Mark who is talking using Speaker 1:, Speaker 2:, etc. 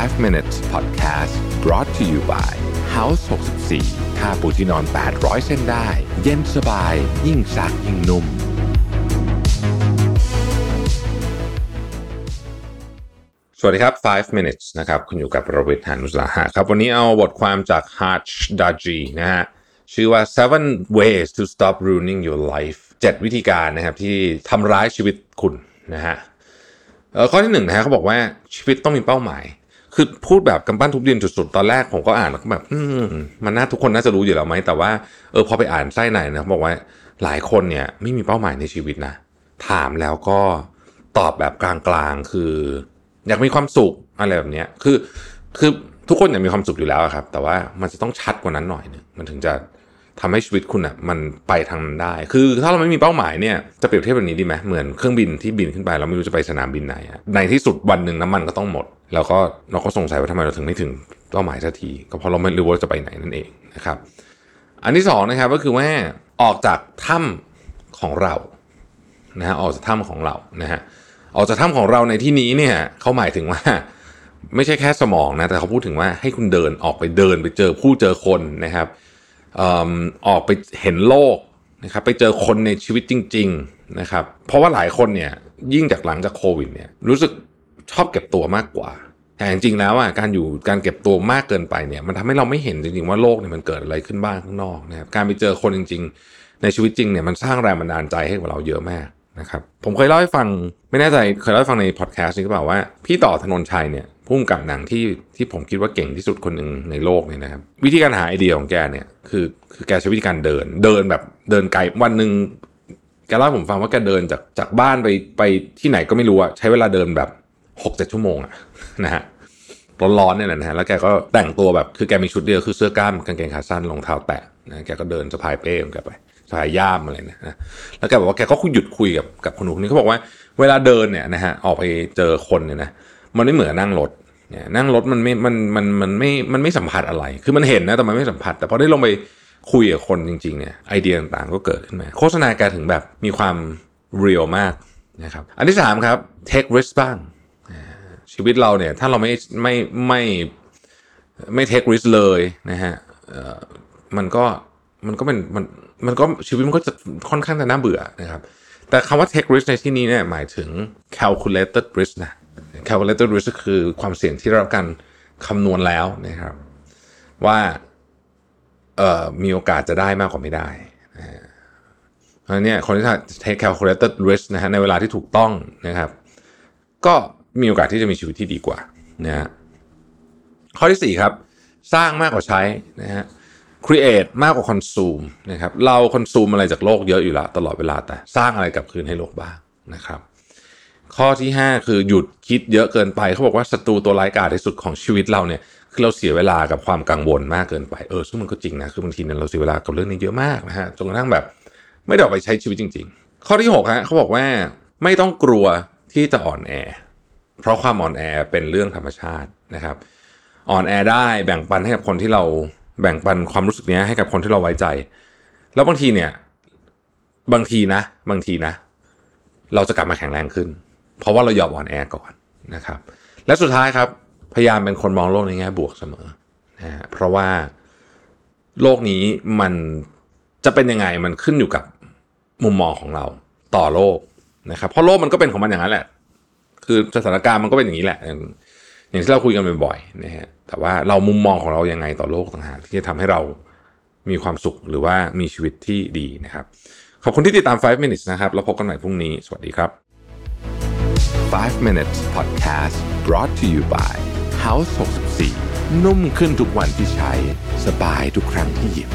Speaker 1: 5 minutes podcast brought to you by House 64ค่าปูที่นอน 800 เส้นได้ เย็นสบาย ยิ่งซักยิ่งนุ่ม สวัสดีครับ 5 minutes นะครับ คุณอยู่กับประวิทย์หานุสาหะครับ วันนี้เอาบทความจาก Harch Daji นะฮะ ชื่อว่า seven ways to stop ruining your life 7 วิธีการนะครับที่ทำร้ายชีวิตคุณนะฮะเออข้อที่หนึ่งนะฮะเขาบอกว่าชีวิตต้องมีเป้าหมาย คือพูดแบบกำปั้นทุบดินสุดๆ ตอนแรกผมก็อ่านแล้วก็แบบ อืมมันน่าทุกคนน่าจะรู้อยู่แล้วไหม แต่ว่าเออพอไปอ่านไส้ในนะเขาบอกว่าหลายคนเนี่ย ไม่มีเป้าหมายในชีวิตนะ ถามแล้วก็ตอบแบบกลางๆ คือ อยากมีความสุขอะไรแบบเนี้ยคือคือทุกคนอยากมีความสุขอยู่แล้วครับ แต่ว่ามันจะต้องชัดกว่านั้นหน่อยนึงมันถึงจะ ทำให้ชีวิตคุณอะมันไปทางนั้นได้ คือถ้าเราไม่มีเป้าหมายเนี่ยจะเปรียบเทียบแบบนี้ดีไหมเหมือนเครื่องบินที่บินขึ้นไปเราไม่รู้จะไปสนามบินไหนอะในที่สุดวันหนึ่งน้ำมันก็ต้องหมด แล้วก็เราก็สงสัยว่าทำไมเราถึงไม่ถึงเป้าหมายสักที ก็เพราะเราไม่รู้ว่าจะไปไหนนั่นเองนะครับ อันที่สองนะครับก็คือว่าออกจากถ้ำของเรานะฮะออกจากถ้ำของเรานะฮะออกจากถ้ำของเราในที่นี้เนี่ยเขาหมายถึงว่าไม่ใช่แค่สมองนะแต่เขาพูดถึงว่าให้คุณเดินออกไปเดินไปเจอผู้เจอคนนะครับ ออกไปเห็นโลกนะครับไปเจอคนในชีวิตจริง ๆนะครับ เพราะว่าหลายคนเนี่ยยิ่งจากหลังจากโควิดเนี่ยรู้สึกชอบเก็บตัวมากกว่า แต่จริงๆแล้วอะการอยู่การเก็บตัวมากเกินไปเนี่ยมันทำให้เราไม่เห็นจริงๆว่าโลกเนี่ยมันเกิดอะไรขึ้นบ้างข้างนอกนะครับการไปเจอคนจริง ๆ ในชีวิตจริงเนี่ยมันสร้างแรงบันดาลใจให้กับเราเยอะมากนะครับผมเคยเล่าให้ฟังไม่แน่ใจเคยเล่าให้ฟังในพอดแคสต์นี้หรือเปล่าว่า พี่ต่อธนนชัยเนี่ย พุ่มกับหนังที่ที่ผมคิดว่าเก่งที่สุดคนหนึ่งในโลกเนี่ยนะครับ วิธีการหาไอเดียของแกเนี่ยคือคือแกใช้วิธีการเดิน เดินแบบเดินไกลวันหนึ่งแกเล่าให้ผมฟังว่าแกเดินจากจากบ้านไปไปที่ไหนก็ไม่รู้อะใช้เวลาเดินแบบหกเจ็ดชั่วโมงอะนะฮะร้อนๆเนี่ยแหละนะฮะแล้วแกก็แต่งตัวแบบคือแกมีชุดเดียวคือเสื้อกล้ามกางเกงขาสั้นรองเท้าแตะนะแกก็เดินสะพายเป้ของแกไปสะพายย่ามอะไรนะนะแล้วแกบอกว่าแกก็คุยหยุดคุยกับกับคนคนนี้เขาบอกว่า เวลาเดินเนี่ยนะฮะออกไปเจอคนเนี่ยนะ มันไม่เหมือนนั่งรถเนี่ยนั่งรถมันไม่มันมันมันไม่มันไม่สัมผัสอะไร คือมันเห็นนะแต่มันไม่สัมผัส แต่พอได้ลงไปคุยกับคนจริงๆเนี่ยไอเดียต่างๆก็เกิดขึ้นมา โฆษณาแกถึงแบบมีความเรียลมากนะครับอันที่สามครับ take risk บ้าง ชีวิตเราเนี่ยถ้าเราไม่ไม่ไม่ไม่เทคริสเลยนะฮะมันก็มันก็เป็นมันมันก็ชีวิตมันก็จะค่อนข้างจะน่าเบื่อนะครับแต่คำว่า take risk ในที่นี้เนี่ยหมายถึง calculated risk นะ calculated risk ก็คือความเสี่ยงที่ได้รับการคำนวณแล้วนะครับ ว่าเอ่อมีโอกาสจะได้มากกว่าไม่ได้นะเพราะนี่คนที่ take calculated risk นะฮะในเวลาที่ถูกต้องนะครับ ก็มีโอกาสที่จะมีชีวิตที่ดีกว่านะฮะข้อที่ 4 ครับ สร้างมากกว่าใช้นะฮะ create มากกว่า consume นะครับ เรา consume อะไรจากโลกเยอะอยู่แล้วตลอดเวลาแต่สร้างอะไรกลับคืนให้โลกบ้างนะครับ ข้อที่ 5 คือหยุดคิดเยอะเกินไปเขาบอกว่าศัตรูตัวร้ายกาจที่สุดของชีวิตเราเนี่ยคือเราเสียเวลากับความกังวลมากเกินไปเออซึ่งมันก็จริงนะคือบางทีเนี่ยเราเสียเวลากับเรื่องนี้เยอะมากนะฮะจนกระทั่งแบบ ไม่ได้ออกไปใช้ชีวิตจริง ๆ ข้อที่6ฮะเขาบอกว่าไม่ต้องกลัวที่จะอ่อนแอ เพราะความอ่อนแอเป็นเรื่องธรรมชาตินะครับ อ่อนแอได้แบ่งปันให้กับคนที่เราแบ่งปันความรู้สึกนี้ให้กับคนที่เราไว้ใจ แล้วบางทีเนี่ย บางทีนะ บางทีนะ เราจะกลับมาแข็งแรงขึ้น เพราะว่าเรายอมอ่อนแอก่อนนะครับ และสุดท้ายครับ พยายามเป็นคนมองโลกในแง่บวกเสมอนะฮะเพราะว่าโลกนี้มันจะเป็นยังไงมันขึ้นอยู่กับมุมมองของเราต่อโลกนะครับ เพราะโลกมันก็เป็นของมันอย่างนั้นแหละ คือสถานการณ์มันก็เป็นอย่างนี้แหละ อย่างอย่างที่เราคุยกันบ่อยๆนะฮะแต่ว่าเรามุมมองของเรายังไงต่อโลกต่างหากที่จะทำให้เรามีความสุขหรือว่ามีชีวิตที่ดีนะครับ ขอบคุณที่ติดตาม 5 minutes นะครับ แล้วพบกันใหม่พรุ่งนี้ สวัสดีครับ 5 minutes podcast brought to you by House 64 นุ่มขึ้นทุกวันที่ใช้ สบายทุกครั้งที่หยิบ